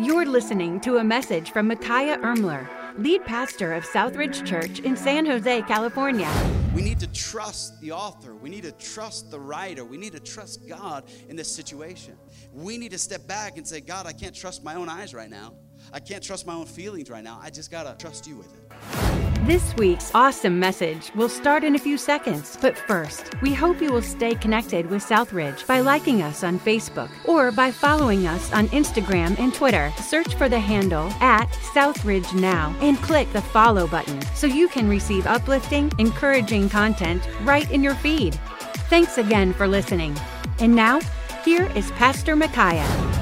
You're listening to a message from Micaiah Ermler, lead pastor of Southridge Church in San Jose, California. We need to trust the author. We need to trust the writer. We need to trust God in this situation. We need to step back and say, God, I can't trust my own eyes right now. I can't trust my own feelings right now. I just got to trust you with it. This week's awesome message will start in a few seconds, but first, we hope you will stay connected with Southridge by liking us on Facebook or by following us on Instagram and Twitter. Search for the handle at Southridge Now and click the follow button so you can receive uplifting, encouraging content right in your feed. Thanks again for listening. And now, here is Pastor Micaiah.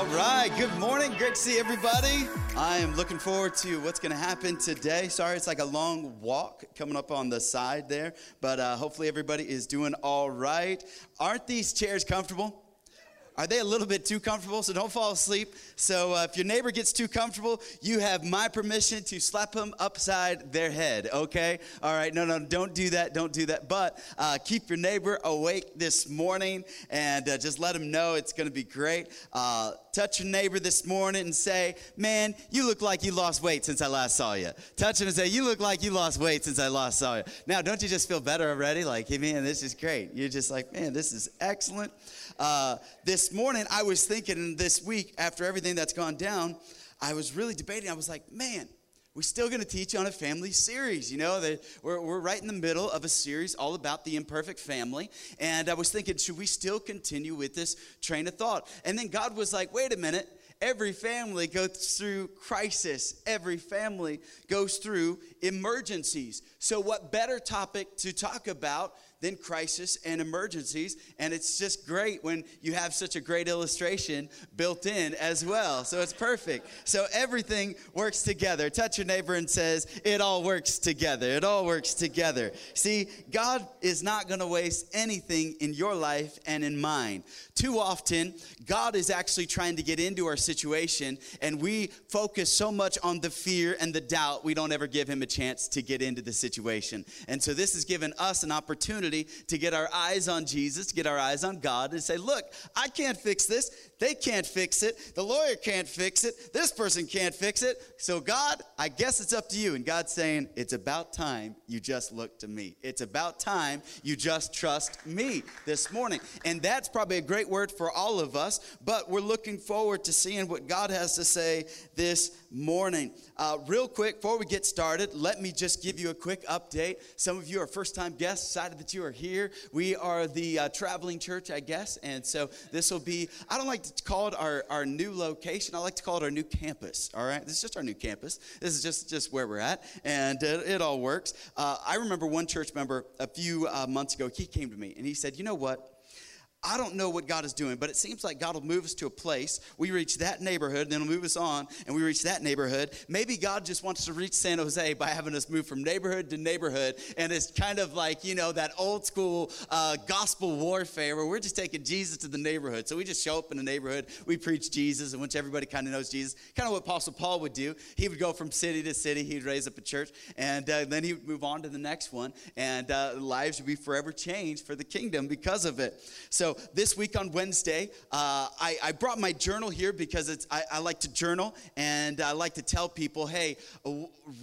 All right, good morning. Great to see everybody. I am looking forward to what's going to happen today. Sorry, it's like a long walk coming up on the side there, but uh, hopefully everybody is doing all right. Aren't these chairs comfortable? Are they a little bit too comfortable? So don't fall asleep. So uh, if your neighbor gets too comfortable, you have my permission to slap them upside their head, okay? All right, no, no, don't do that. Don't do that. But uh, keep your neighbor awake this morning and uh, just let them know it's to be great. Uh, touch your neighbor this morning and say, Man, you look like you lost weight since I last saw you. Touch him and say, You look like you lost weight since I last saw you. Now, don't you just feel better already? Like, hey, man, this is great. You're just like, Man, this is excellent. Uh, this morning, I was thinking this week, after everything that's gone down, I was really debating. I was like, man, we're still going to teach on a family series. You know, that we're, we're right in the middle of a series all about the imperfect family. And I was thinking, should we still continue with this train of thought? And then God was like, wait a minute. Every family goes through crisis. Every family goes through emergencies. So, what better topic to talk about then crisis and emergencies. And it's just great when you have such a great illustration built in as well. So it's perfect. So everything works together. Touch your neighbor and says, It all works together. It all works together. See, God is not going to waste anything in your life and in mine. Too often, God is actually trying to get into our situation, and we focus so much on the fear and the doubt, we don't ever give Him a chance to get into the situation. And so, this has given us an opportunity to get our eyes on Jesus, to get our eyes on God, and say, Look, I can't fix this. They can't fix it. The lawyer can't fix it. This person can't fix it. So, God, I guess it's up to you. And God's saying, It's about time you just look to me. It's about time you just trust me this morning. And that's probably a great word for all of us, but we're looking forward to seeing what God has to say this morning. Uh, real quick, before we get started, let me just give you a quick update. Some of you are first time guests, excited that you are here. We are the uh, traveling church, I guess, and so this will be, I don't like to call it our, our new location, I like to call it our new campus, all right? This is just our new campus. This is just, just where we're at, and it, it all works. Uh, I remember one church member a few uh, months ago, he came to me and he said, You know what? I don't know what God is doing, but it seems like God will move us to a place. We reach that neighborhood, and then he'll move us on, and we reach that neighborhood. Maybe God just wants to reach San Jose by having us move from neighborhood to neighborhood. And it's kind of like, you know, that old school uh, gospel warfare where we're just taking Jesus to the neighborhood. So we just show up in the neighborhood, we preach Jesus, and once everybody kind of knows Jesus, kind of what Apostle Paul would do, he would go from city to city, he'd raise up a church, and uh, then he would move on to the next one, and uh, lives would be forever changed for the kingdom because of it. So so this week on Wednesday, uh, I, I, brought my journal here because it's, I, I, like to journal and I like to tell people, hey,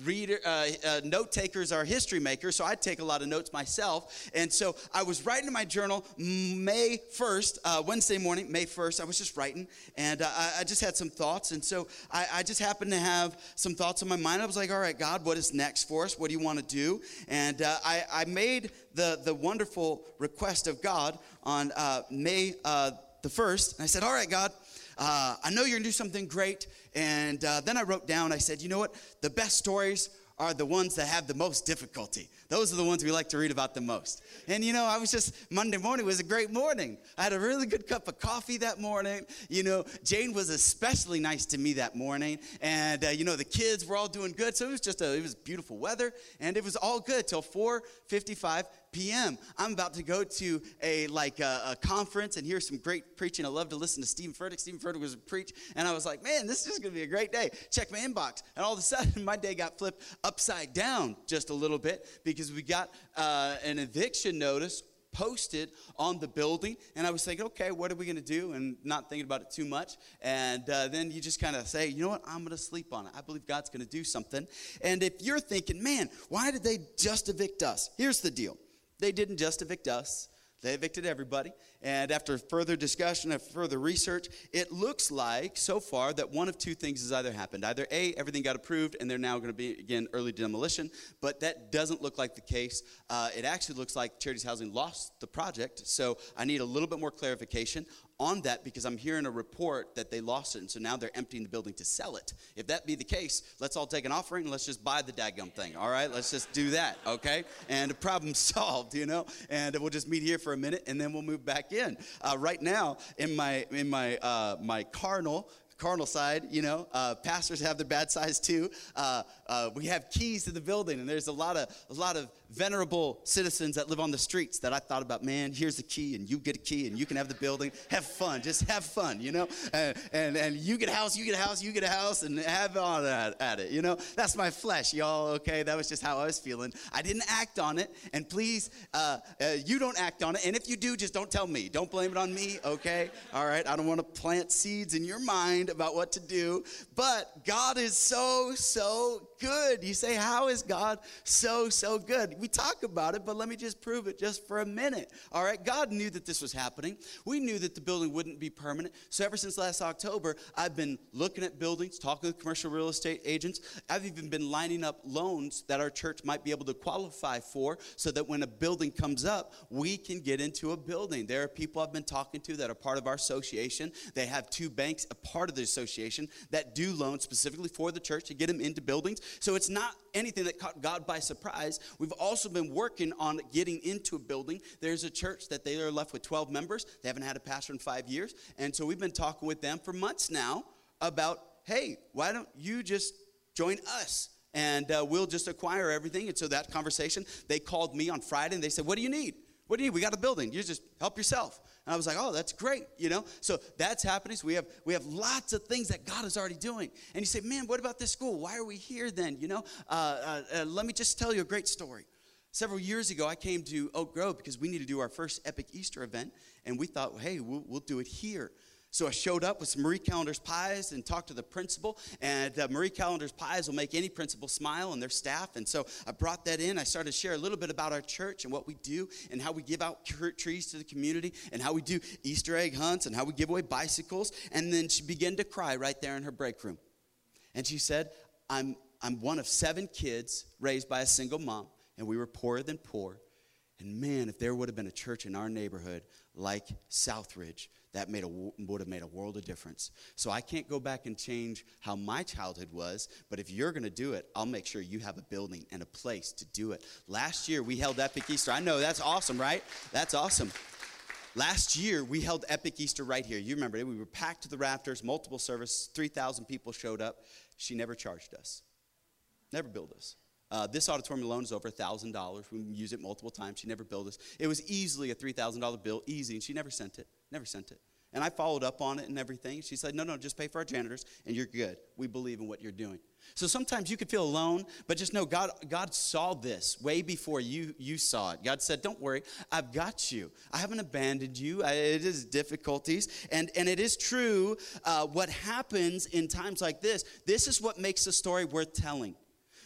reader, uh, uh, note takers are history makers. So I take a lot of notes myself. And so I was writing in my journal May 1st, uh, Wednesday morning, May 1st. I was just writing and uh, I, I, just had some thoughts. And so I, just happened to have some thoughts in my mind. I was like, all right, God, what is next for us? What do you want to do? And uh, I, I made the, the wonderful request of God on uh, May uh, the 1st. And I said, All right, God, uh, I know you're going to do something great. And uh, then I wrote down, I said, You know what? The best stories are the ones that have the most difficulty. Those are the ones we like to read about the most. And you know, I was just, Monday morning was a great morning. I had a really good cup of coffee that morning. You know, Jane was especially nice to me that morning. And, uh, you know, the kids were all doing good. So it was just a, it was beautiful weather. And it was all good till 4.55 p.m. I'm about to go to a like a, a, conference and hear some great preaching. I love to listen to Steven Furtick. Steven Furtick was a preach, and I was like, man, this is going to be a great day. Check my inbox, and all of a sudden, my day got flipped upside down just a little bit because we got uh, an eviction notice posted on the building. And I was thinking, okay, what are we going to do? And not thinking about it too much. And uh, then you just kind of say, you know what? I'm going to sleep on it. I believe God's going to do something. And if you're thinking, man, why did they just evict us? Here's the deal they didn't just evict us. They evicted everybody. And after further discussion and further research, it looks like so far that one of two things has either happened. Either A, everything got approved and they're now going to begin early demolition, but that doesn't look like the case. Uh, it actually looks like Charities Housing lost the project. So I need a little bit more clarification on that because I'm hearing a report that they lost it, and so now they're emptying the building to sell it. If that be the case, let's all take an offering and let's just buy the daggum thing, all right? Let's just do that, okay? And problem solved, you know? And we'll just meet here for a minute and then we'll move back in. Uh, right now, in my, in my, uh, my carnal, carnal side, you know, uh, pastors have their bad sides too. Uh, we have keys to the building, and there's a lot of a lot of venerable citizens that live on the streets that I thought about. Man, here's the key, and you get a key, and you can have the building. Have fun, just have fun, you know. And and, and you get a house, you get a house, you get a house, and have on at, at it. You know, that's my flesh, y'all. Okay, that was just how I was feeling. I didn't act on it, and please, uh, uh, you don't act on it. And if you do, just don't tell me. Don't blame it on me. Okay, all right. I don't want to plant seeds in your mind about what to do, but God is so so good. You say, how is God so so good? we talk about it, but let me just prove it just for a minute. All right, God knew that this was happening. We knew that the building wouldn't be permanent. So ever since last October, I've been looking at buildings, talking with commercial real estate agents. I've even been lining up loans that our church might be able to qualify for so that when a building comes up, we can get into a building. There are people I've been talking to that are part of our association. They have two banks, a part of the association, that do loans specifically for the church to get them into buildings. So it's not anything that caught God by surprise. We've also been working on getting into a building. There's a church that they are left with 12 members. They haven't had a pastor in five years. And so we've been talking with them for months now about, hey, why don't you just join us? And uh, we'll just acquire everything. And so that conversation, they called me on Friday and they said, what do you need? What do you need? We got a building. You just help yourself. And I was like, oh, that's great, you know? So that's happening. So we have we have lots of things that God is already doing. And you say, man, what about this school? Why are we here then? You know, uh, uh, uh, let me just tell you a great story. Several years ago, I came to Oak Grove because we need to do our first Epic Easter event, and we thought, hey, we'll, we'll do it here. So I showed up with some Marie Callender's pies and talked to the principal. And uh, Marie Callender's pies will make any principal smile and their staff. And so I brought that in. I started to share a little bit about our church and what we do and how we give out trees to the community and how we do Easter egg hunts and how we give away bicycles. And then she began to cry right there in her break room. And she said, I'm, I'm one of seven kids raised by a single mom, and we were poorer than poor. And man, if there would have been a church in our neighborhood like Southridge, that made a, would have made a world of difference. So I can't go back and change how my childhood was, but if you're going to do it, I'll make sure you have a building and a place to do it. Last year we held Epic Easter. I know that's awesome, right? That's awesome. Last year, we held Epic Easter right here. You remember it. We were packed to the rafters, multiple service, 3,000 people showed up. She never charged us, never billed us. Uh, this auditorium alone is over $1,000. We use it multiple times. She never billed us. It was easily a $3,000 bill, easy, and she never sent it. Never sent it. And I followed up on it and everything. She said, No, no, just pay for our janitors and you're good. We believe in what you're doing. So sometimes you could feel alone, but just know God, God saw this way before you, you saw it. God said, Don't worry, I've got you. I haven't abandoned you. I, it is difficulties. And, and it is true uh, what happens in times like this. This is what makes a story worth telling.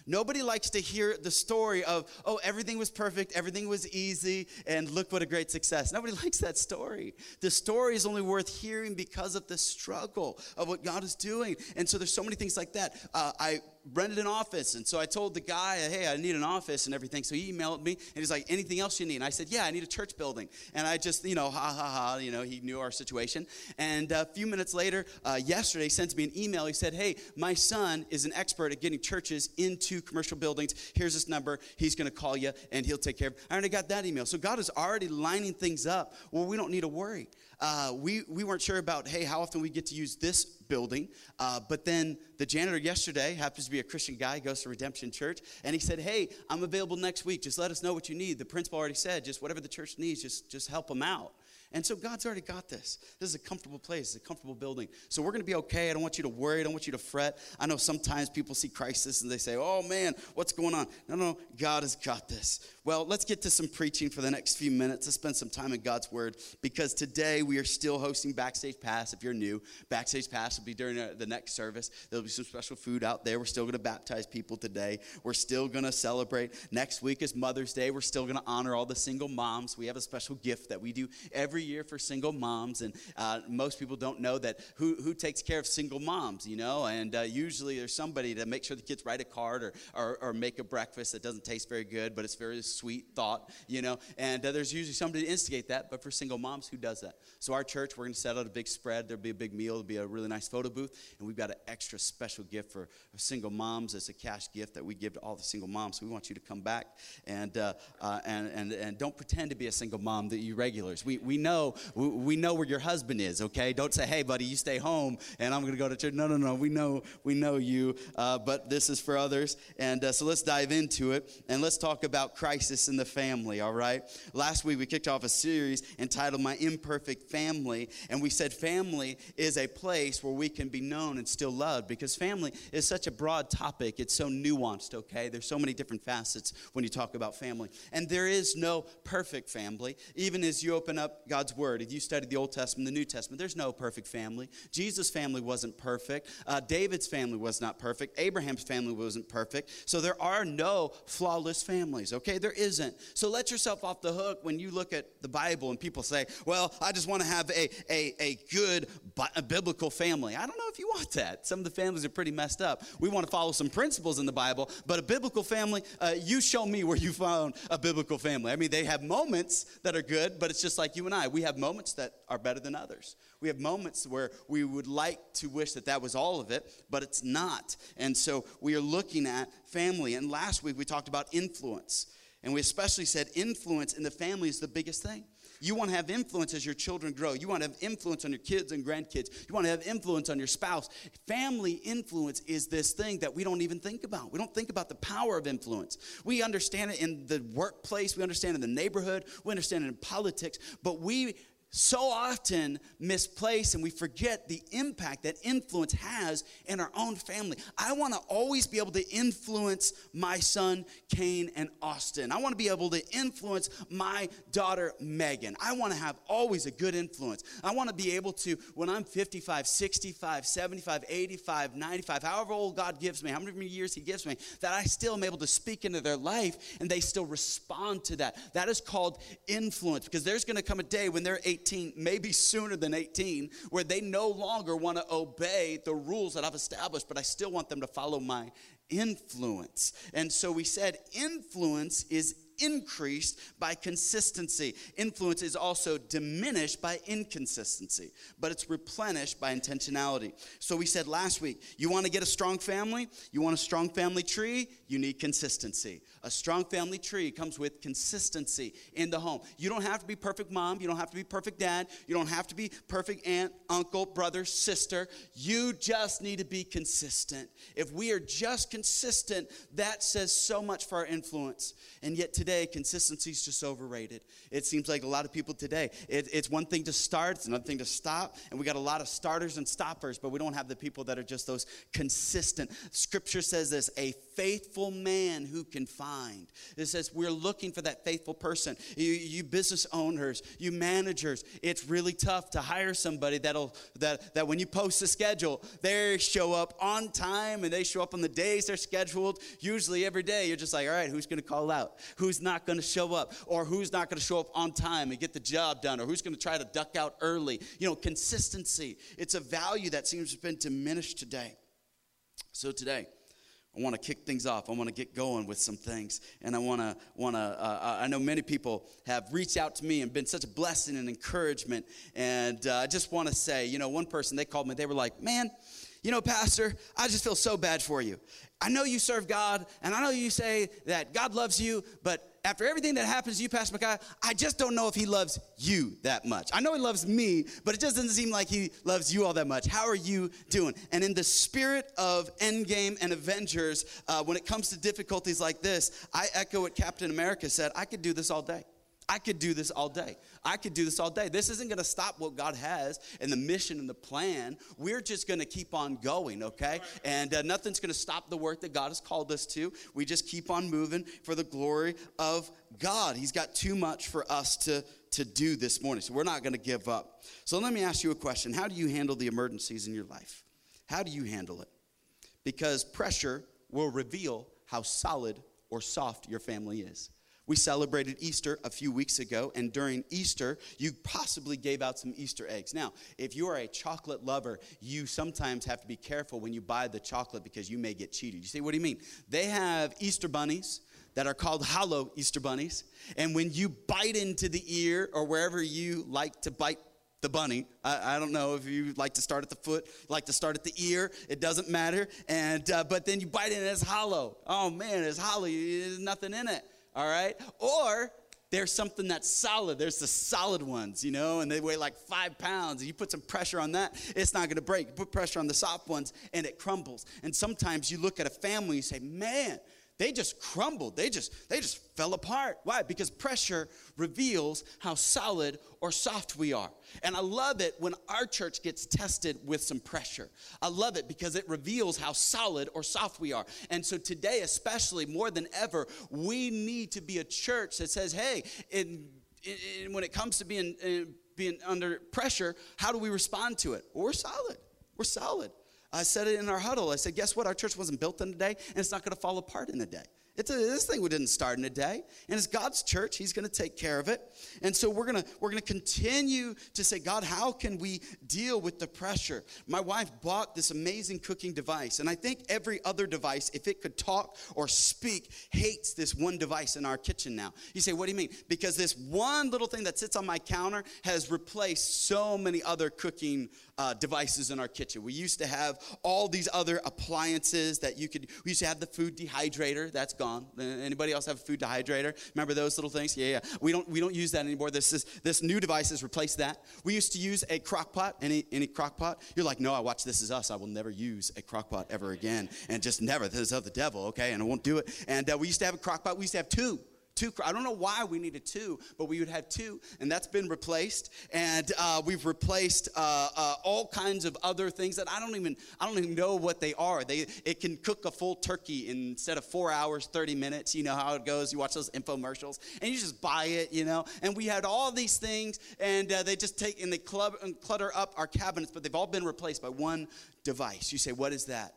Nobody likes to hear the story of, oh, everything was perfect, everything was easy, and look what a great success. Nobody likes that story. The story is only worth hearing because of the struggle of what God is doing. And so there's so many things like that. Uh, I rented an office. And so I told the guy, hey, I need an office and everything. So he emailed me and he's like, anything else you need? And I said, yeah, I need a church building. And I just, you know, ha ha ha, you know, he knew our situation. And a few minutes later, uh, yesterday, he sends me an email. He said, hey, my son is an expert at getting churches into commercial buildings. Here's his number. He's going to call you and he'll take care of it. I already got that email. So God is already lining things up. Well, we don't need to worry. Uh, we, we weren't sure about, hey, how often we get to use this building. Uh, but then the janitor yesterday happens to be a Christian guy, goes to Redemption Church, and he said, hey, I'm available next week. Just let us know what you need. The principal already said, just whatever the church needs, just, just help them out. And so God's already got this. This is a comfortable place, it's a comfortable building. So we're going to be okay. I don't want you to worry. I don't want you to fret. I know sometimes people see crisis and they say, oh man, what's going on? No, no, God has got this. Well, let's get to some preaching for the next few minutes. Let's spend some time in God's Word because today we are still hosting Backstage Pass. If you're new, Backstage Pass will be during uh, the next service. There'll be some special food out there. We're still going to baptize people today. We're still going to celebrate. Next week is Mother's Day. We're still going to honor all the single moms. We have a special gift that we do every year for single moms. And uh, most people don't know that who, who takes care of single moms, you know? And uh, usually there's somebody to make sure the kids write a card or, or, or, make a breakfast that doesn't taste very good, but it's very sweet thought, you know? And uh, there's usually somebody to instigate that. But for single moms, who does that? So our church, we're going to set out a big spread. There'll be a big meal. There'll be a really nice photo booth. And we've got an extra special gift for single moms. It's a cash gift that we give to all the single moms. So we want you to come back and, uh, uh, and, and, and don't pretend to be a single mom that you regulars. We, we know we, we know where your husband is, okay? Don't say, hey, buddy, you stay home and I'm going to go to church. No, no, no. We know, we know you, uh, but this is for others. And uh, so let's dive into it and let's talk about crisis in the family, all right? Last week we kicked off a series entitled My Imperfect Family. And we said family is a place where we can be known and still loved because family is such a broad topic. It's so nuanced, okay? There's so many different facets when you talk about family. And there is no perfect family. Even as you open up God's Word, if you study the Old Testament, the New Testament, there's no perfect family. Jesus' family wasn't perfect. Uh, David's family was not perfect. Abraham's family wasn't perfect. So there are no flawless families, okay? There isn't. So let yourself off the hook when you look at the Bible and people say, well, I just want to have a, a, a good a biblical family. I don't know if you want that. Some of the families are pretty messed up. We want to follow some principles in the Bible, but a biblical family, uh, you show me where you found a biblical family. I mean, they have moments that are good, but it's just like you and I. We have moments that are better than others. We have moments where we would like to wish that that was all of it, but it's not. And so we are looking at family. And last week we talked about influence. And we especially said influence in the family is the biggest thing. You want to have influence as your children grow. You want to have influence on your kids and grandkids. You want to have influence on your spouse. Family influence is this thing that we don't even think about. We don't think about the power of influence. We understand it in the workplace, we understand it in the neighborhood, we understand it in politics, but we so often misplaced and we forget the impact that influence has in our own family. I want to always be able to influence my son Kane and Austin. I want to be able to influence my daughter Megan. I want to have always a good influence. I want to be able to, when I'm 55, 65, 75, 85, 95, however old God gives me, how many years He gives me, that I still am able to speak into their life and they still respond to that. That is called influence because there's going to come a day when they're 18 18, maybe sooner than 18, where they no longer want to obey the rules that I've established, but I still want them to follow my influence. And so we said influence is increased by consistency. Influence is also diminished by inconsistency, but it's replenished by intentionality. So we said last week, you want to get a strong family? You want a strong family tree? You need consistency. A strong family tree comes with consistency in the home. You don't have to be perfect mom, you don't have to be perfect dad, you don't have to be perfect aunt, uncle, brother, sister. You just need to be consistent. If we are just consistent, that says so much for our influence. And yet today, consistency is just overrated. It seems like a lot of people today, it, it's one thing to start, it's another thing to stop. And we got a lot of starters and stoppers, but we don't have the people that are just those consistent. Scripture says this a faithful man who can find. It says we're looking for that faithful person. You, you business owners, you managers, it's really tough to hire somebody that'll that that when you post the schedule, they show up on time and they show up on the days they're scheduled. Usually every day, you're just like, all right, who's going to call out? Who's not going to show up? Or who's not going to show up on time and get the job done? Or who's going to try to duck out early? You know, consistency. It's a value that seems to have been diminished today. So today. I want to kick things off. I want to get going with some things, and I want to want to. Uh, I know many people have reached out to me and been such a blessing and encouragement, and uh, I just want to say, you know, one person they called me. They were like, "Man, you know, Pastor, I just feel so bad for you. I know you serve God, and I know you say that God loves you, but after everything that happens to you, Pastor Micaiah, I just don't know if he loves you that much. I know he loves me, but it just doesn't seem like he loves you all that much. How are you doing? And in the spirit of Endgame and Avengers, uh, when it comes to difficulties like this, I echo what Captain America said I could do this all day. I could do this all day. I could do this all day. This isn't going to stop what God has and the mission and the plan. We're just going to keep on going, okay? And uh, nothing's going to stop the work that God has called us to. We just keep on moving for the glory of God. He's got too much for us to, to do this morning, so we're not going to give up. So let me ask you a question How do you handle the emergencies in your life? How do you handle it? Because pressure will reveal how solid or soft your family is. We celebrated Easter a few weeks ago, and during Easter, you possibly gave out some Easter eggs. Now, if you are a chocolate lover, you sometimes have to be careful when you buy the chocolate because you may get cheated. You say, What do you mean? They have Easter bunnies that are called hollow Easter bunnies, and when you bite into the ear or wherever you like to bite the bunny. I, I, don't know if you like to start at the foot, like to start at the ear. It doesn't matter. And uh, but then you bite it and it's hollow. Oh man, it's hollow. There's nothing in it all right? Or there's something that's solid. There's the solid ones, you know, and they weigh like five pounds. And you put some pressure on that, it's not gonna break. You put pressure on the soft ones, and it crumbles. And sometimes you look at a family, you say, man, they just crumbled. They just they just fell apart. Why? Because pressure reveals how solid or soft we are. And I love it when our church gets tested with some pressure. I love it because it reveals how solid or soft we are. And so today, especially more than ever, we need to be a church that says, "Hey, in, in, when it comes to being uh, being under pressure, how do we respond to it? We're solid. We're solid. I said it in our huddle. I said, guess what? Our church wasn't built in a day, and it's not going to fall apart in a day. It's a, this thing we didn't start in a day, and it's God's church. He's going to take care of it, and so we're gonna we're gonna continue to say, God, how can we deal with the pressure? My wife bought this amazing cooking device, and I think every other device, if it could talk or speak, hates this one device in our kitchen now. You say, what do you mean? Because this one little thing that sits on my counter has replaced so many other cooking uh, devices in our kitchen. We used to have all these other appliances that you could. We used to have the food dehydrator. That's gone. Anybody else have a food dehydrator? Remember those little things? Yeah, yeah. We don't we don't use that anymore. This is this new device has replaced that. We used to use a crock pot. Any any crock pot? You're like, no, I watch This Is Us. I will never use a crock pot ever again, and just never. This is of the devil, okay? And I won't do it. And uh, we used to have a crock pot. We used to have two two. I don't know why we needed two, but we would have two, and that's been replaced. And uh, we've replaced uh, uh, all kinds of other things that I don't even I don't even know what they are. They it can cook a full turkey instead of four hours, thirty minutes. You know how it goes. You watch those infomercials, and you just buy it. You know. And we had all these things, and uh, they just take and they club and clutter up our cabinets, but they've all been replaced by one device. You say, what is that?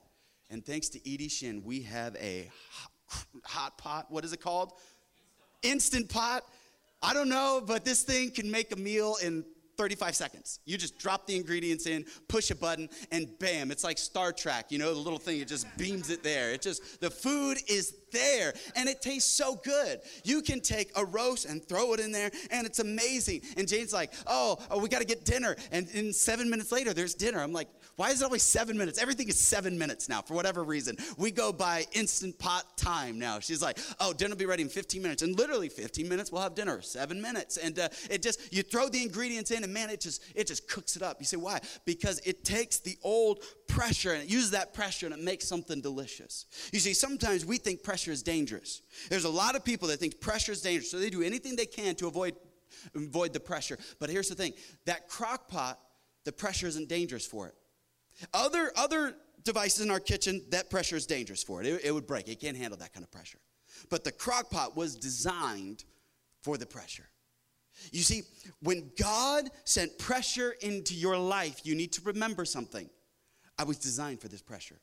And thanks to Edie Shin, we have a hot pot. What is it called? Instant Pot. I don't know, but this thing can make a meal in 35 seconds. You just drop the ingredients in, push a button, and bam, it's like Star Trek, you know, the little thing, it just beams it there. It just, the food is there and it tastes so good. You can take a roast and throw it in there and it's amazing. And Jane's like, oh, oh we got to get dinner. And seven minutes later, there's dinner. I'm like, why is it always seven minutes? Everything is seven minutes now for whatever reason. We go by instant pot time now. She's like, oh, dinner will be ready in 15 minutes. And literally 15 minutes, we'll have dinner. Seven minutes. And uh, it just, you throw the ingredients in and man, it just, it just cooks it up. You say, why? Because it takes the old pressure and it uses that pressure and it makes something delicious. You see, sometimes we think pressure is dangerous. There's a lot of people that think pressure is dangerous, so they do anything they can to avoid avoid the pressure. But here's the thing: that crock pot, the pressure isn't dangerous for it. Other other devices in our kitchen, that pressure is dangerous for it. It, it would break. It can't handle that kind of pressure. But the crock pot was designed for the pressure. You see, when God sent pressure into your life, you need to remember something. I was designed for this pressure.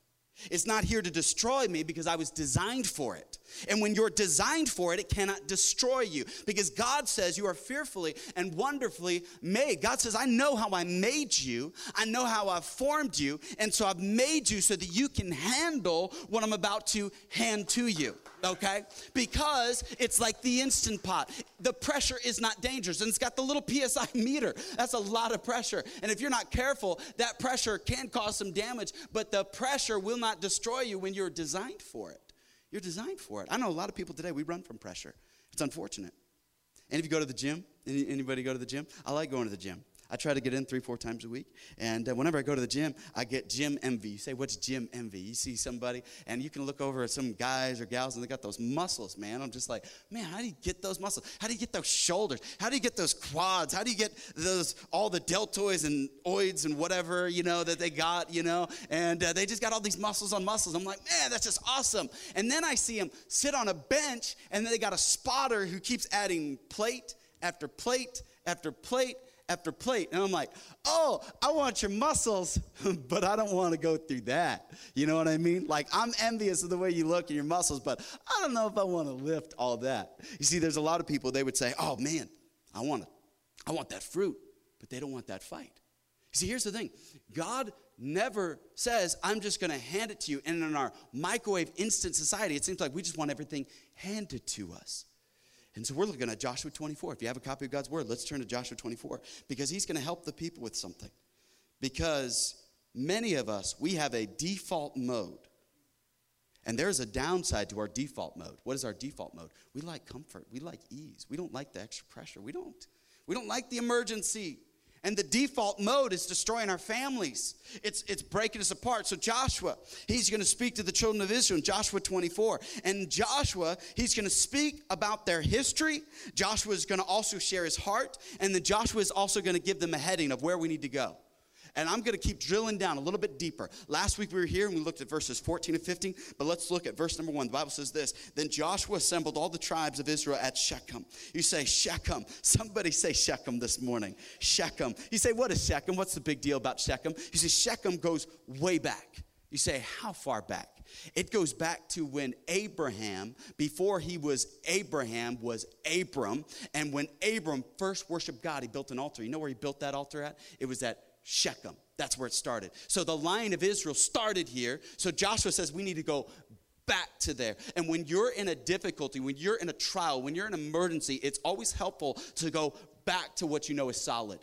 It's not here to destroy me because I was designed for it. And when you're designed for it, it cannot destroy you because God says you are fearfully and wonderfully made. God says, I know how I made you, I know how I've formed you, and so I've made you so that you can handle what I'm about to hand to you okay? Because it's like the Instant Pot. The pressure is not dangerous, and it's got the little PSI meter. That's a lot of pressure. And if you're not careful, that pressure can cause some damage, but the pressure will not destroy you when you're designed for it. You're designed for it. I know a lot of people today, we run from pressure. It's unfortunate. And if you go to the gym, anybody go to the gym? I like going to the gym. I try to get in three, four times a week. And uh, whenever I go to the gym, I get gym envy. You say, what's gym envy? You see somebody, and you can look over at some guys or gals, and they got those muscles, man. I'm just like, man, how do you get those muscles? How do you get those shoulders? How do you get those quads? How do you get those all the deltoids and oids and whatever you know that they got, you know? And uh, they just got all these muscles on muscles. I'm like, man, that's just awesome. And then I see them sit on a bench, and then they got a spotter who keeps adding plate after plate after plate after plate. And I'm like, oh, I want your muscles, but I don't want to go through that. You know what I mean? Like, I'm envious of the way you look and your muscles, but I don't know if I want to lift all that. You see, there's a lot of people, they would say, oh man, I want, to, I want that fruit, but they don't want that fight. See, here's the thing God never says, I'm just going to hand it to you. And in our microwave instant society, it seems like we just want everything handed to us. And so we're looking at Joshua 24. If you have a copy of God's word, let's turn to Joshua 24 because he's going to help the people with something. Because many of us, we have a default mode. And there's a downside to our default mode. What is our default mode? We like comfort. We like ease. We don't like the extra pressure. We don't. We don't like the emergency. And the default mode is destroying our families. It's, it's breaking us apart. So Joshua, he's going to speak to the children of Israel in Joshua 24. And Joshua, he's going to speak about their history. Joshua is going to also share his heart. And then Joshua is also going to give them a heading of where we need to go. And I'm going to keep drilling down a little bit deeper. Last week we were here and we looked at verses 14 and 15, but let's look at verse number one. The Bible says this Then Joshua assembled all the tribes of Israel at Shechem. You say Shechem. Somebody say Shechem this morning. Shechem. You say, What is Shechem? What's the big deal about Shechem? You say, Shechem goes way back. You say, How far back? It goes back to when Abraham, before he was Abraham, was Abram. And when Abram first worshiped God, he built an altar. You know where he built that altar at? It was at Shechem. That's where it started. So the line of Israel started here. So Joshua says we need to go back to there. And when you're in a difficulty, when you're in a trial, when you're in an emergency, it's always helpful to go back to what you know is solid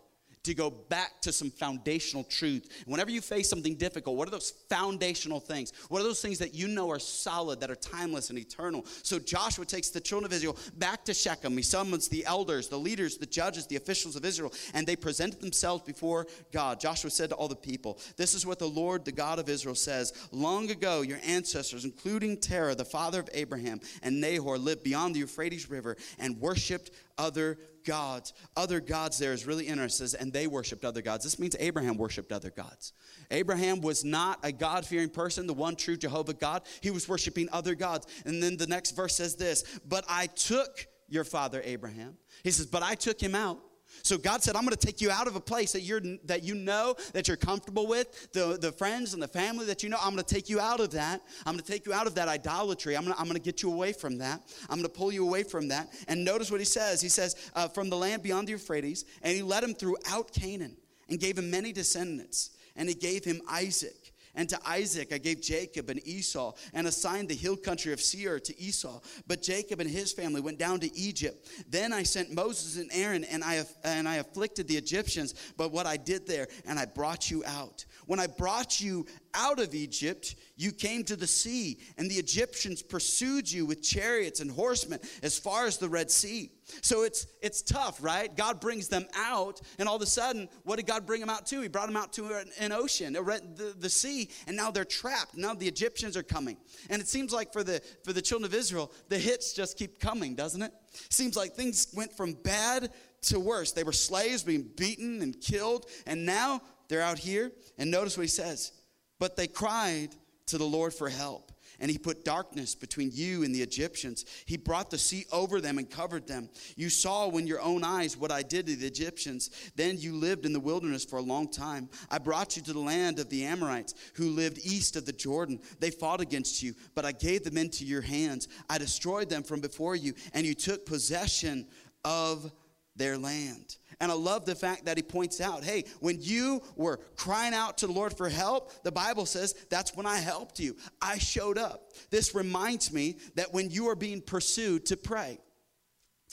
to go back to some foundational truth. Whenever you face something difficult, what are those foundational things? What are those things that you know are solid, that are timeless and eternal? So Joshua takes the children of Israel back to Shechem. He summons the elders, the leaders, the judges, the officials of Israel, and they presented themselves before God. Joshua said to all the people, This is what the Lord, the God of Israel, says. Long ago, your ancestors, including Terah, the father of Abraham, and Nahor, lived beyond the Euphrates River and worshiped other gods. Other gods there is really interesting, and they worshiped other gods. This means Abraham worshiped other gods. Abraham was not a God fearing person, the one true Jehovah God. He was worshiping other gods. And then the next verse says this But I took your father Abraham. He says, But I took him out so God said, I'm going to take you out of a place that you're that you know that you're comfortable with, the, the friends and the family that you know. I'm going to take you out of that. I'm going to take you out of that idolatry. I'm going to, I'm going to get you away from that. I'm going to pull you away from that. And notice what he says. He says, uh, from the land beyond the Euphrates, and he led him throughout Canaan and gave him many descendants. And he gave him Isaac and to Isaac I gave Jacob and Esau, and assigned the hill country of Seir to Esau. But Jacob and his family went down to Egypt. Then I sent Moses and Aaron, and I, and I afflicted the Egyptians, but what I did there, and I brought you out. When I brought you out of Egypt, you came to the sea, and the Egyptians pursued you with chariots and horsemen as far as the Red Sea. So it's it's tough, right? God brings them out, and all of a sudden, what did God bring them out to? He brought them out to an, an ocean, the, the sea, and now they're trapped. Now the Egyptians are coming, and it seems like for the for the children of Israel, the hits just keep coming, doesn't it? Seems like things went from bad to worse. They were slaves being beaten and killed, and now they're out here. And notice what he says. But they cried to the Lord for help. And he put darkness between you and the Egyptians. He brought the sea over them and covered them. You saw with your own eyes what I did to the Egyptians. Then you lived in the wilderness for a long time. I brought you to the land of the Amorites who lived east of the Jordan. They fought against you, but I gave them into your hands. I destroyed them from before you, and you took possession of their land. And I love the fact that he points out hey, when you were crying out to the Lord for help, the Bible says that's when I helped you. I showed up. This reminds me that when you are being pursued, to pray.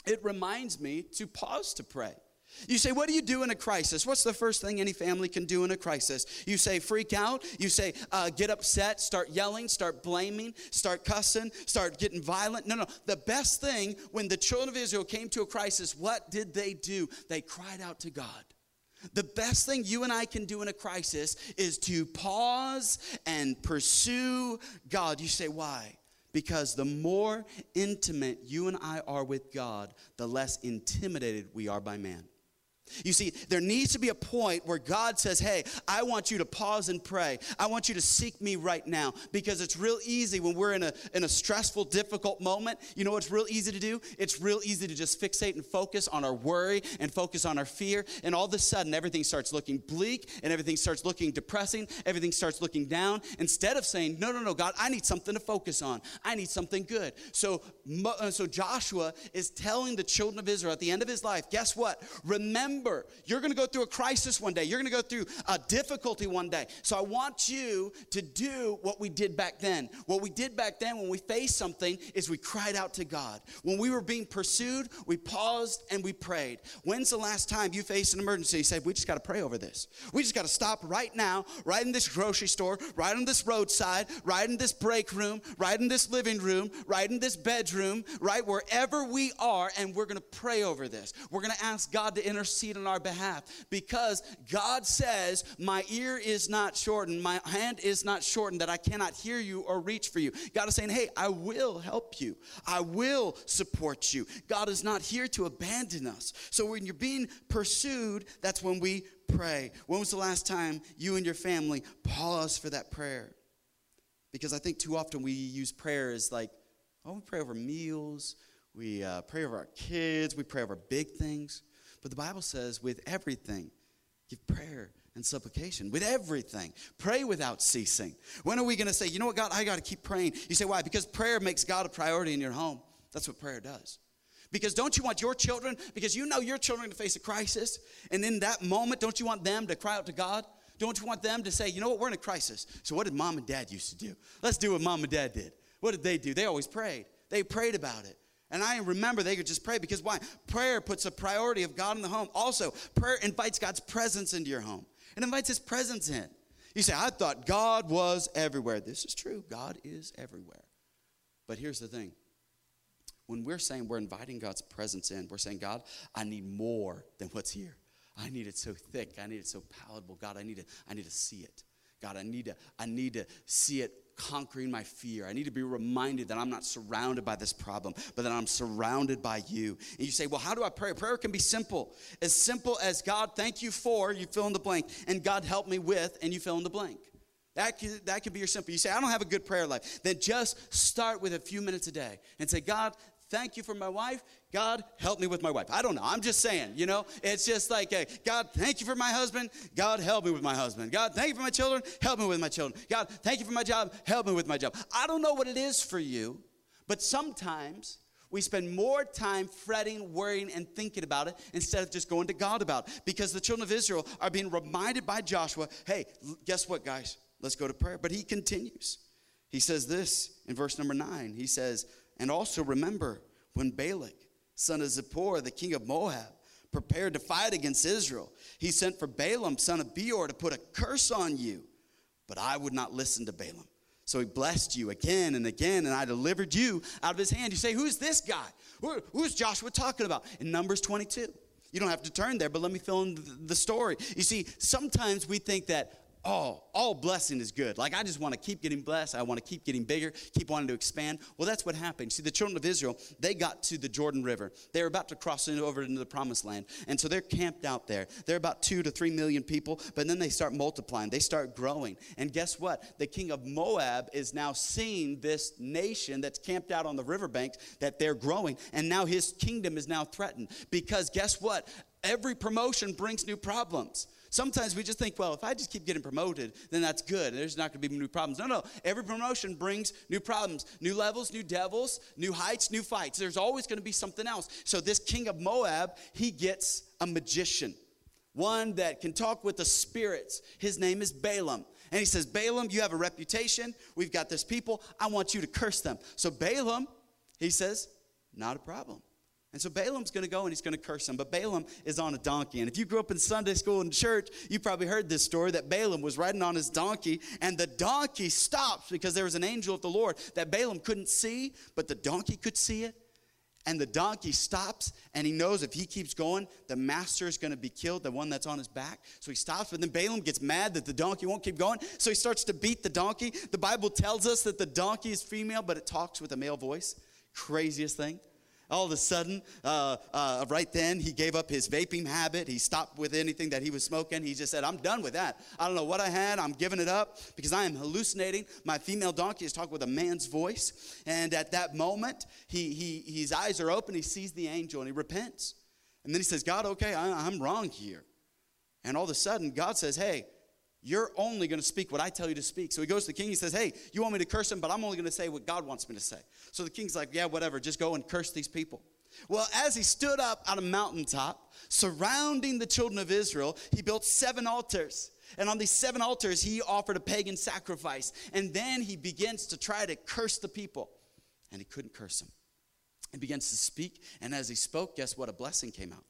It reminds me to pause to pray. You say, What do you do in a crisis? What's the first thing any family can do in a crisis? You say, Freak out. You say, uh, Get upset, start yelling, start blaming, start cussing, start getting violent. No, no. The best thing when the children of Israel came to a crisis, what did they do? They cried out to God. The best thing you and I can do in a crisis is to pause and pursue God. You say, why? Because the more intimate you and I are with God, the less intimidated we are by man. You see, there needs to be a point where God says, Hey, I want you to pause and pray. I want you to seek me right now because it's real easy when we're in a, in a stressful, difficult moment. You know what's real easy to do? It's real easy to just fixate and focus on our worry and focus on our fear. And all of a sudden, everything starts looking bleak and everything starts looking depressing. Everything starts looking down. Instead of saying, No, no, no, God, I need something to focus on. I need something good. So, uh, so Joshua is telling the children of Israel at the end of his life, Guess what? Remember remember, you're going to go through a crisis one day. You're going to go through a difficulty one day. So I want you to do what we did back then. What we did back then when we faced something is we cried out to God. When we were being pursued, we paused and we prayed. When's the last time you faced an emergency? You said, We just got to pray over this. We just got to stop right now, right in this grocery store, right on this roadside, right in this break room, right in this living room, right in this bedroom, right wherever we are, and we're going to pray over this. We're going to ask God to intercede intercede on our behalf because God says, My ear is not shortened, my hand is not shortened, that I cannot hear you or reach for you. God is saying, Hey, I will help you, I will support you. God is not here to abandon us. So when you're being pursued, that's when we pray. When was the last time you and your family paused for that prayer? Because I think too often we use prayer as like, oh, we pray over meals, we uh, pray over our kids, we pray over big things. But the Bible says, with everything, give prayer and supplication. With everything, pray without ceasing. When are we going to say, you know what, God, I got to keep praying? You say, why? Because prayer makes God a priority in your home. That's what prayer does. Because don't you want your children, because you know your children to face a crisis, and in that moment, don't you want them to cry out to God? Don't you want them to say, you know what, we're in a crisis. So what did mom and dad used to do? Let's do what mom and dad did. What did they do? They always prayed. They prayed about it. And I remember they could just pray because why? Prayer puts a priority of God in the home. Also, prayer invites God's presence into your home. It invites his presence in. You say, I thought God was everywhere. This is true. God is everywhere. But here's the thing. When we're saying we're inviting God's presence in, we're saying, God, I need more than what's here. I need it so thick. I need it so palatable. God, I need to, I need to see it. God, I need to, I need to see it conquering my fear. I need to be reminded that I'm not surrounded by this problem, but that I'm surrounded by you. And you say, well, how do I pray? Prayer can be simple. As simple as God, thank you for, you fill in the blank, and God help me with, and you fill in the blank. That can, that can be your simple. You say, I don't have a good prayer life. Then just start with a few minutes a day and say, God, thank you for my wife. God, help me with my wife. I don't know. I'm just saying, you know, it's just like, God, thank you for my husband. God, help me with my husband. God, thank you for my children. Help me with my children. God, thank you for my job. Help me with my job. I don't know what it is for you, but sometimes we spend more time fretting, worrying, and thinking about it instead of just going to God about it. Because the children of Israel are being reminded by Joshua hey, guess what, guys? Let's go to prayer. But he continues. He says this in verse number nine. He says, and also remember when Balak, son of Zippor, the king of Moab, prepared to fight against Israel, he sent for Balaam, son of Beor, to put a curse on you. But I would not listen to Balaam. So he blessed you again and again, and I delivered you out of his hand. You say, Who's this guy? Who, who's Joshua talking about? In Numbers 22. You don't have to turn there, but let me fill in the story. You see, sometimes we think that oh, all blessing is good. Like, I just want to keep getting blessed. I want to keep getting bigger, keep wanting to expand. Well, that's what happened. See, the children of Israel, they got to the Jordan River. They were about to cross over into the promised land. And so they're camped out there. They're about two to three million people, but then they start multiplying, they start growing. And guess what? The king of Moab is now seeing this nation that's camped out on the riverbanks that they're growing. And now his kingdom is now threatened because guess what? Every promotion brings new problems. Sometimes we just think, well, if I just keep getting promoted, then that's good. There's not going to be new problems. No, no. Every promotion brings new problems, new levels, new devils, new heights, new fights. There's always going to be something else. So this king of Moab, he gets a magician, one that can talk with the spirits. His name is Balaam. And he says, Balaam, you have a reputation. We've got this people. I want you to curse them. So Balaam, he says, not a problem. And so Balaam's going to go and he's going to curse him. But Balaam is on a donkey. And if you grew up in Sunday school and church, you probably heard this story that Balaam was riding on his donkey and the donkey stops because there was an angel of the Lord that Balaam couldn't see, but the donkey could see it. And the donkey stops, and he knows if he keeps going, the master is going to be killed, the one that's on his back. So he stops, but then Balaam gets mad that the donkey won't keep going. So he starts to beat the donkey. The Bible tells us that the donkey is female, but it talks with a male voice. Craziest thing all of a sudden, uh, uh, right then, he gave up his vaping habit. He stopped with anything that he was smoking. He just said, I'm done with that. I don't know what I had. I'm giving it up because I am hallucinating. My female donkey is talking with a man's voice. And at that moment, he, he, his eyes are open. He sees the angel and he repents. And then he says, God, okay, I, I'm wrong here. And all of a sudden, God says, Hey, you're only going to speak what I tell you to speak. So he goes to the king. He says, Hey, you want me to curse him, but I'm only going to say what God wants me to say. So the king's like, Yeah, whatever. Just go and curse these people. Well, as he stood up on a mountaintop surrounding the children of Israel, he built seven altars. And on these seven altars, he offered a pagan sacrifice. And then he begins to try to curse the people. And he couldn't curse them. He begins to speak. And as he spoke, guess what? A blessing came out.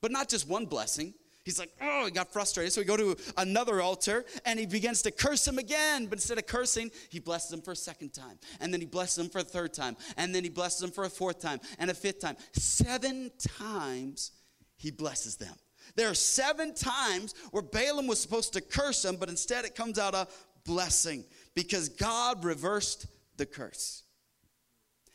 But not just one blessing, He's like, oh, he got frustrated. So we go to another altar and he begins to curse him again. But instead of cursing, he blesses him for a second time. And then he blesses him for a third time. And then he blesses him for a fourth time and a fifth time. Seven times he blesses them. There are seven times where Balaam was supposed to curse him, but instead it comes out a blessing because God reversed the curse.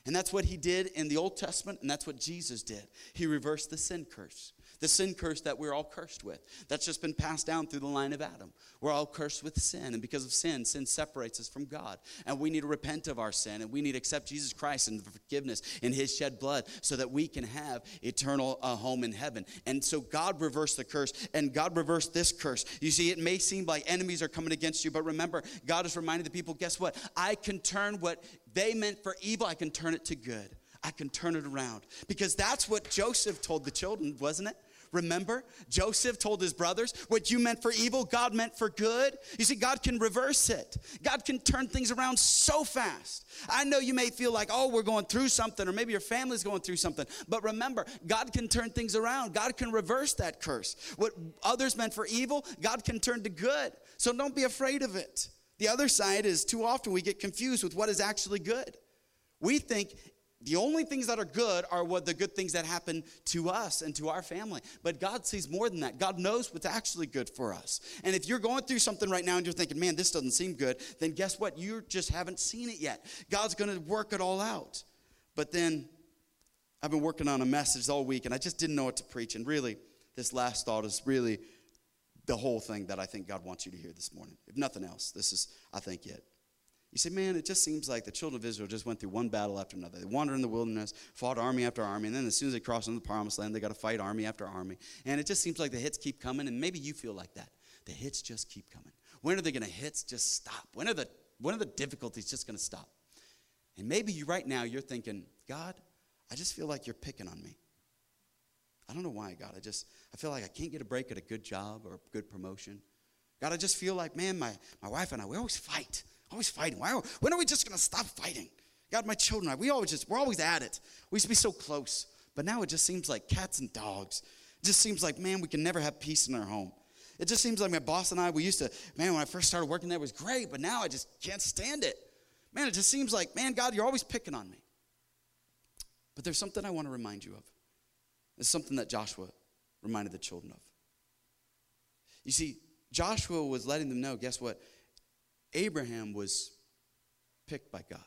And that's what he did in the Old Testament, and that's what Jesus did. He reversed the sin curse the sin curse that we're all cursed with. That's just been passed down through the line of Adam. We're all cursed with sin, and because of sin, sin separates us from God. And we need to repent of our sin, and we need to accept Jesus Christ and the forgiveness in His shed blood so that we can have eternal uh, home in heaven. And so God reversed the curse, and God reversed this curse. You see, it may seem like enemies are coming against you, but remember, God is reminding the people guess what? I can turn what they meant for evil, I can turn it to good. I can turn it around. Because that's what Joseph told the children, wasn't it? Remember, Joseph told his brothers, What you meant for evil, God meant for good. You see, God can reverse it, God can turn things around so fast. I know you may feel like, Oh, we're going through something, or maybe your family's going through something. But remember, God can turn things around, God can reverse that curse. What others meant for evil, God can turn to good. So don't be afraid of it. The other side is too often we get confused with what is actually good. We think the only things that are good are what the good things that happen to us and to our family. But God sees more than that. God knows what's actually good for us. And if you're going through something right now and you're thinking, man, this doesn't seem good, then guess what? You just haven't seen it yet. God's going to work it all out. But then I've been working on a message all week and I just didn't know what to preach. And really, this last thought is really the whole thing that I think God wants you to hear this morning. If nothing else, this is, I think, it. You say, man, it just seems like the children of Israel just went through one battle after another. They wandered in the wilderness, fought army after army, and then as soon as they crossed into the promised land, they got to fight army after army. And it just seems like the hits keep coming, and maybe you feel like that. The hits just keep coming. When are they going to hits just stop? When are the when are the difficulties just going to stop? And maybe you right now you're thinking, God, I just feel like you're picking on me. I don't know why, God. I just I feel like I can't get a break at a good job or a good promotion. God, I just feel like, man, my, my wife and I, we always fight. Always fighting. Why, when are we just going to stop fighting? God, my children, we always just, we're always at it. We used to be so close. But now it just seems like cats and dogs. It just seems like, man, we can never have peace in our home. It just seems like my boss and I, we used to, man, when I first started working there, was great, but now I just can't stand it. Man, it just seems like, man, God, you're always picking on me. But there's something I want to remind you of. It's something that Joshua reminded the children of. You see, Joshua was letting them know guess what? Abraham was picked by God.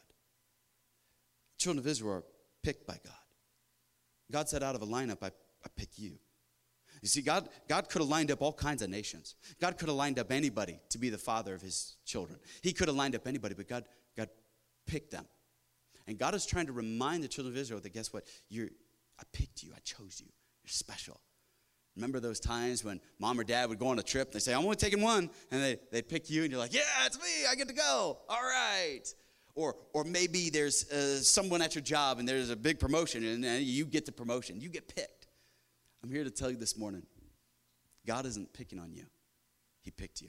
Children of Israel are picked by God. God said, out of a lineup, I, I pick you. You see, God, God could have lined up all kinds of nations. God could have lined up anybody to be the father of his children. He could have lined up anybody, but God, God picked them. And God is trying to remind the children of Israel that guess what? You're, I picked you, I chose you. You're special. Remember those times when mom or dad would go on a trip, and they say, I'm only taking one, and they, they pick you, and you're like, yeah, it's me, I get to go. All right. Or, or maybe there's uh, someone at your job and there's a big promotion, and then you get the promotion. You get picked. I'm here to tell you this morning God isn't picking on you, He picked you.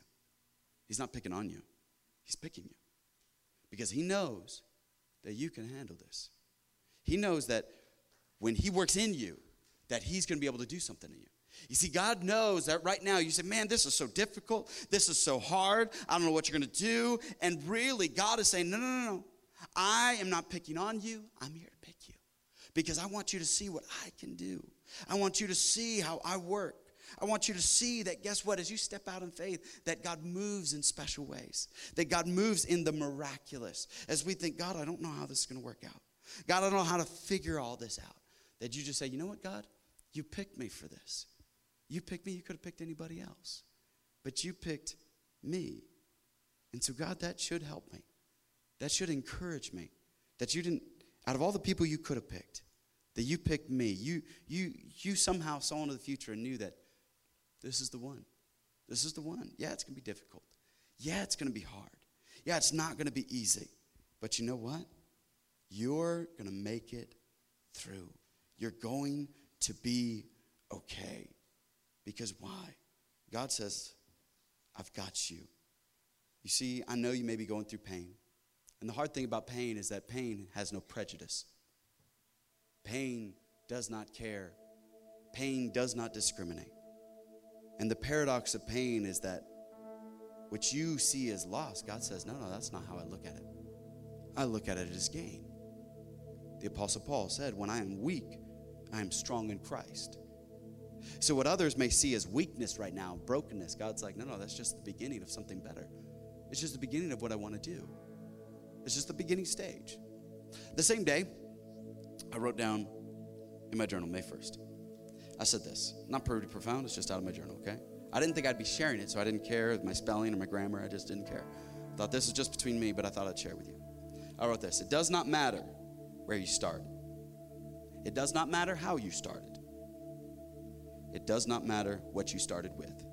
He's not picking on you, He's picking you. Because He knows that you can handle this. He knows that when He works in you, that He's going to be able to do something in you. You see, God knows that right now you say, man, this is so difficult. This is so hard. I don't know what you're going to do. And really, God is saying, no, no, no, no. I am not picking on you. I'm here to pick you. because I want you to see what I can do. I want you to see how I work. I want you to see that, guess what? As you step out in faith, that God moves in special ways, that God moves in the miraculous. As we think, God, I don't know how this is going to work out. God, I don't know how to figure all this out. That you just say, you know what, God? You picked me for this. You picked me, you could have picked anybody else. But you picked me. And so, God, that should help me. That should encourage me. That you didn't, out of all the people you could have picked, that you picked me. You, you, you somehow saw into the future and knew that this is the one. This is the one. Yeah, it's going to be difficult. Yeah, it's going to be hard. Yeah, it's not going to be easy. But you know what? You're going to make it through. You're going to be okay. Because why? God says, I've got you. You see, I know you may be going through pain. And the hard thing about pain is that pain has no prejudice. Pain does not care. Pain does not discriminate. And the paradox of pain is that what you see as loss, God says, no, no, that's not how I look at it. I look at it as gain. The Apostle Paul said, When I am weak, I am strong in Christ. So, what others may see as weakness right now, brokenness, God's like, no, no, that's just the beginning of something better. It's just the beginning of what I want to do. It's just the beginning stage. The same day, I wrote down in my journal, May 1st. I said this, not pretty profound, it's just out of my journal, okay? I didn't think I'd be sharing it, so I didn't care my spelling or my grammar, I just didn't care. I thought this is just between me, but I thought I'd share with you. I wrote this It does not matter where you start, it does not matter how you started, it does not matter what you started with,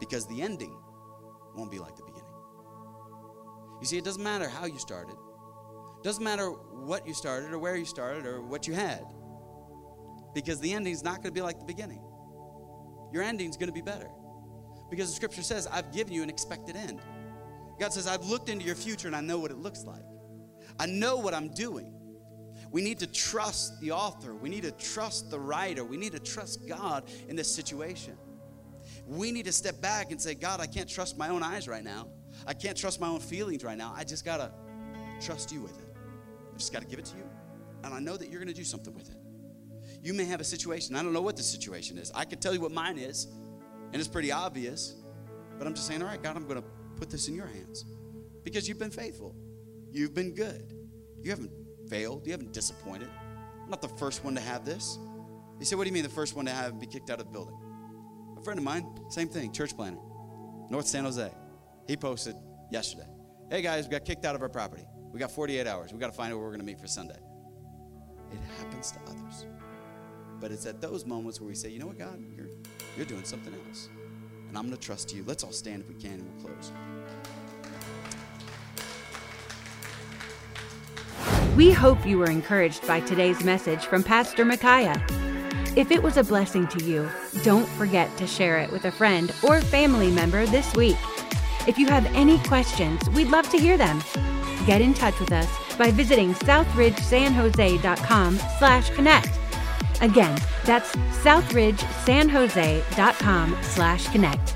because the ending won't be like the beginning. You see, it doesn't matter how you started, it doesn't matter what you started or where you started or what you had, because the ending is not going to be like the beginning. Your ending is going to be better. Because the scripture says, I've given you an expected end. God says, I've looked into your future and I know what it looks like. I know what I'm doing. We need to trust the author. We need to trust the writer. We need to trust God in this situation. We need to step back and say, God, I can't trust my own eyes right now. I can't trust my own feelings right now. I just got to trust you with it. I just got to give it to you. And I know that you're going to do something with it. You may have a situation. I don't know what the situation is. I can tell you what mine is, and it's pretty obvious. But I'm just saying, all right, God, I'm going to put this in your hands because you've been faithful. You've been good. You haven't failed. You haven't disappointed. I'm not the first one to have this. He said, What do you mean the first one to have be kicked out of the building? A friend of mine, same thing, church planner, North San Jose. He posted yesterday, Hey guys, we got kicked out of our property. We got 48 hours. We got to find out where we're going to meet for Sunday. It happens to others. But it's at those moments where we say, You know what, God? You're, you're doing something else. And I'm going to trust you. Let's all stand if we can and we'll close. We hope you were encouraged by today's message from Pastor Micaiah. If it was a blessing to you, don't forget to share it with a friend or family member this week. If you have any questions, we'd love to hear them. Get in touch with us by visiting southridgesanjose.com slash connect. Again, that's southridgesanjose.com slash connect.